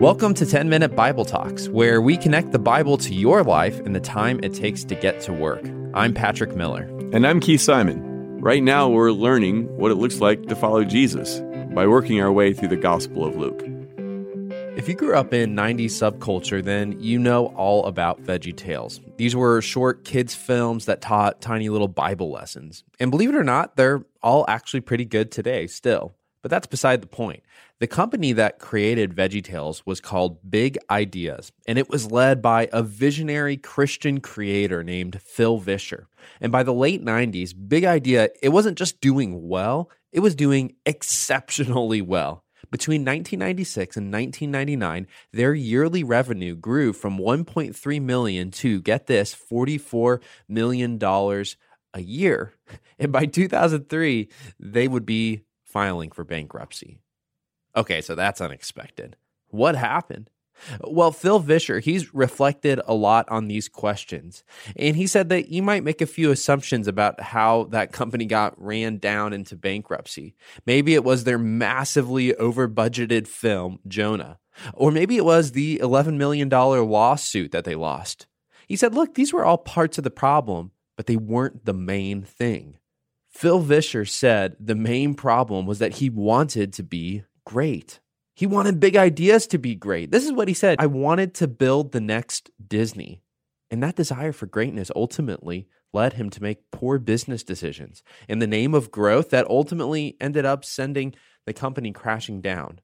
Welcome to 10 Minute Bible Talks, where we connect the Bible to your life in the time it takes to get to work. I'm Patrick Miller. And I'm Keith Simon. Right now, we're learning what it looks like to follow Jesus by working our way through the Gospel of Luke. If you grew up in 90s subculture, then you know all about Veggie Tales. These were short kids' films that taught tiny little Bible lessons. And believe it or not, they're all actually pretty good today still. But that's beside the point. The company that created Veggie Tales was called Big Ideas, and it was led by a visionary Christian creator named Phil Vischer. And by the late 90s, Big Idea, it wasn't just doing well, it was doing exceptionally well. Between 1996 and 1999, their yearly revenue grew from 1.3 million to get this 44 million dollars a year. And by 2003, they would be filing for bankruptcy. Okay, so that's unexpected. What happened? Well, Phil Vischer, he's reflected a lot on these questions. And he said that you might make a few assumptions about how that company got ran down into bankruptcy. Maybe it was their massively over budgeted film, Jonah. Or maybe it was the $11 million lawsuit that they lost. He said, look, these were all parts of the problem, but they weren't the main thing. Phil Vischer said the main problem was that he wanted to be great. He wanted big ideas to be great. This is what he said I wanted to build the next Disney. And that desire for greatness ultimately led him to make poor business decisions in the name of growth that ultimately ended up sending the company crashing down.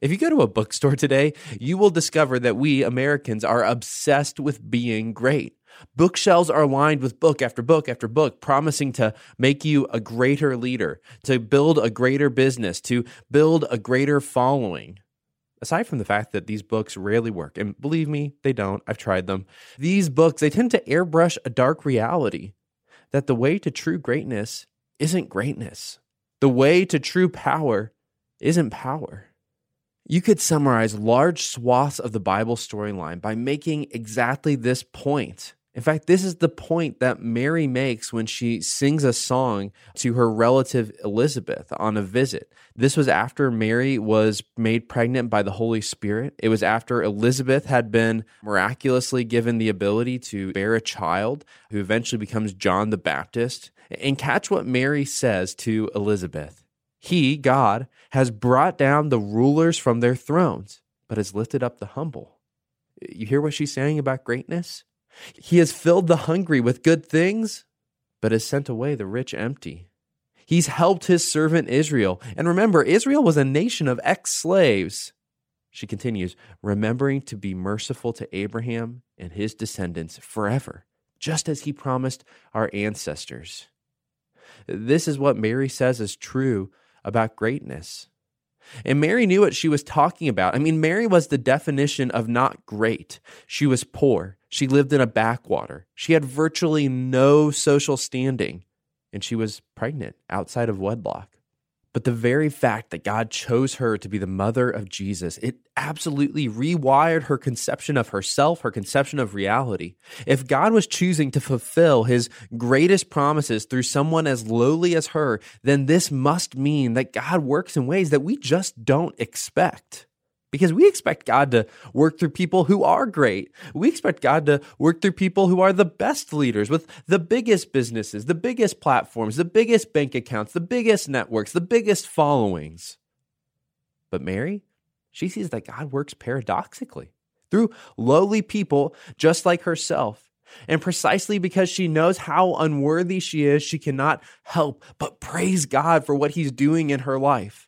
If you go to a bookstore today, you will discover that we Americans are obsessed with being great. Bookshelves are lined with book after book after book, promising to make you a greater leader, to build a greater business, to build a greater following. Aside from the fact that these books rarely work, and believe me, they don't, I've tried them, these books, they tend to airbrush a dark reality that the way to true greatness isn't greatness. The way to true power isn't power. You could summarize large swaths of the Bible storyline by making exactly this point. In fact, this is the point that Mary makes when she sings a song to her relative Elizabeth on a visit. This was after Mary was made pregnant by the Holy Spirit. It was after Elizabeth had been miraculously given the ability to bear a child who eventually becomes John the Baptist. And catch what Mary says to Elizabeth He, God, has brought down the rulers from their thrones, but has lifted up the humble. You hear what she's saying about greatness? He has filled the hungry with good things, but has sent away the rich empty. He's helped his servant Israel. And remember, Israel was a nation of ex slaves. She continues, remembering to be merciful to Abraham and his descendants forever, just as he promised our ancestors. This is what Mary says is true about greatness. And Mary knew what she was talking about. I mean, Mary was the definition of not great. She was poor. She lived in a backwater. She had virtually no social standing. And she was pregnant outside of wedlock. But the very fact that God chose her to be the mother of Jesus, it absolutely rewired her conception of herself, her conception of reality. If God was choosing to fulfill his greatest promises through someone as lowly as her, then this must mean that God works in ways that we just don't expect. Because we expect God to work through people who are great. We expect God to work through people who are the best leaders with the biggest businesses, the biggest platforms, the biggest bank accounts, the biggest networks, the biggest followings. But Mary, she sees that God works paradoxically through lowly people just like herself. And precisely because she knows how unworthy she is, she cannot help but praise God for what he's doing in her life.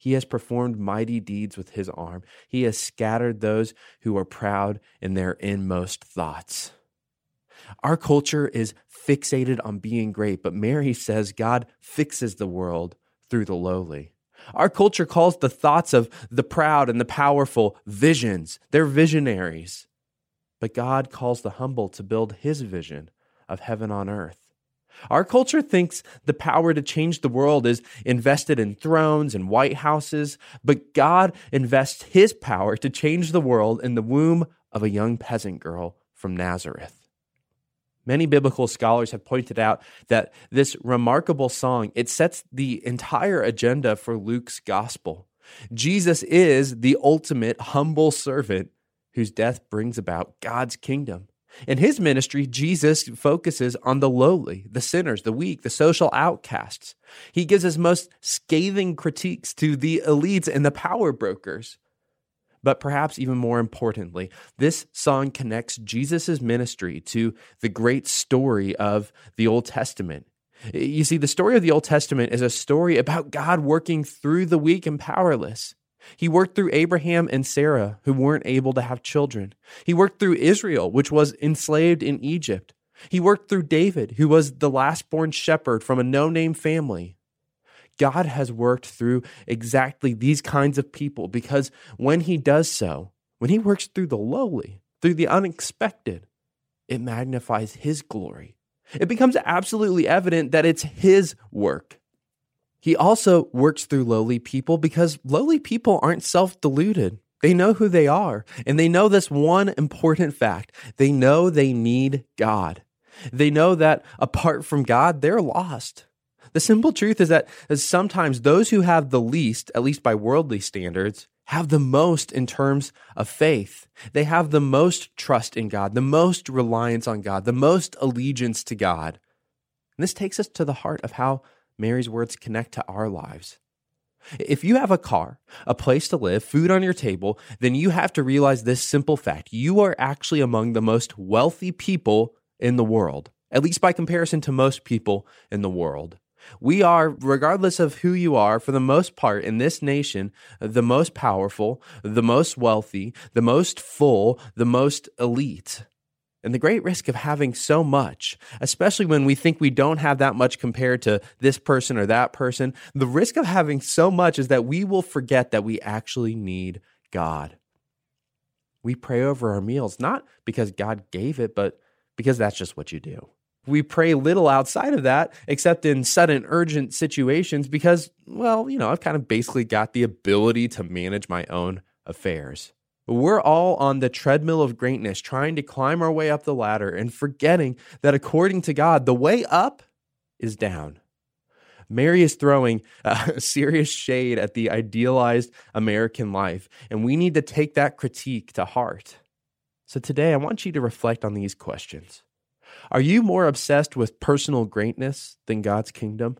He has performed mighty deeds with his arm. He has scattered those who are proud in their inmost thoughts. Our culture is fixated on being great, but Mary says God fixes the world through the lowly. Our culture calls the thoughts of the proud and the powerful visions. They're visionaries. But God calls the humble to build his vision of heaven on earth. Our culture thinks the power to change the world is invested in thrones and White Houses, but God invests his power to change the world in the womb of a young peasant girl from Nazareth. Many biblical scholars have pointed out that this remarkable song, it sets the entire agenda for Luke's gospel. Jesus is the ultimate humble servant whose death brings about God's kingdom. In his ministry, Jesus focuses on the lowly, the sinners, the weak, the social outcasts. He gives his most scathing critiques to the elites and the power brokers. But perhaps even more importantly, this song connects Jesus' ministry to the great story of the Old Testament. You see, the story of the Old Testament is a story about God working through the weak and powerless. He worked through Abraham and Sarah, who weren't able to have children. He worked through Israel, which was enslaved in Egypt. He worked through David, who was the last born shepherd from a no name family. God has worked through exactly these kinds of people because when He does so, when He works through the lowly, through the unexpected, it magnifies His glory. It becomes absolutely evident that it's His work. He also works through lowly people because lowly people aren't self deluded. They know who they are, and they know this one important fact they know they need God. They know that apart from God, they're lost. The simple truth is that sometimes those who have the least, at least by worldly standards, have the most in terms of faith. They have the most trust in God, the most reliance on God, the most allegiance to God. And this takes us to the heart of how Mary's words connect to our lives. If you have a car, a place to live, food on your table, then you have to realize this simple fact. You are actually among the most wealthy people in the world, at least by comparison to most people in the world. We are, regardless of who you are, for the most part in this nation, the most powerful, the most wealthy, the most full, the most elite. And the great risk of having so much, especially when we think we don't have that much compared to this person or that person, the risk of having so much is that we will forget that we actually need God. We pray over our meals, not because God gave it, but because that's just what you do. We pray little outside of that, except in sudden, urgent situations, because, well, you know, I've kind of basically got the ability to manage my own affairs. We're all on the treadmill of greatness, trying to climb our way up the ladder and forgetting that according to God, the way up is down. Mary is throwing a serious shade at the idealized American life, and we need to take that critique to heart. So today, I want you to reflect on these questions. Are you more obsessed with personal greatness than God's kingdom?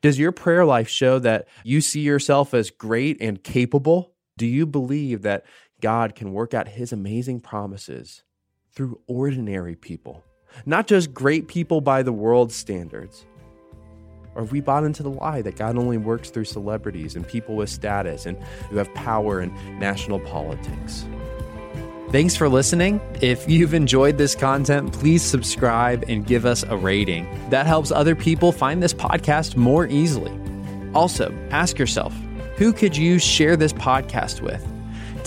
Does your prayer life show that you see yourself as great and capable? Do you believe that God can work out his amazing promises through ordinary people, not just great people by the world's standards. Or have we bought into the lie that God only works through celebrities and people with status and who have power in national politics? Thanks for listening. If you've enjoyed this content, please subscribe and give us a rating. That helps other people find this podcast more easily. Also, ask yourself who could you share this podcast with?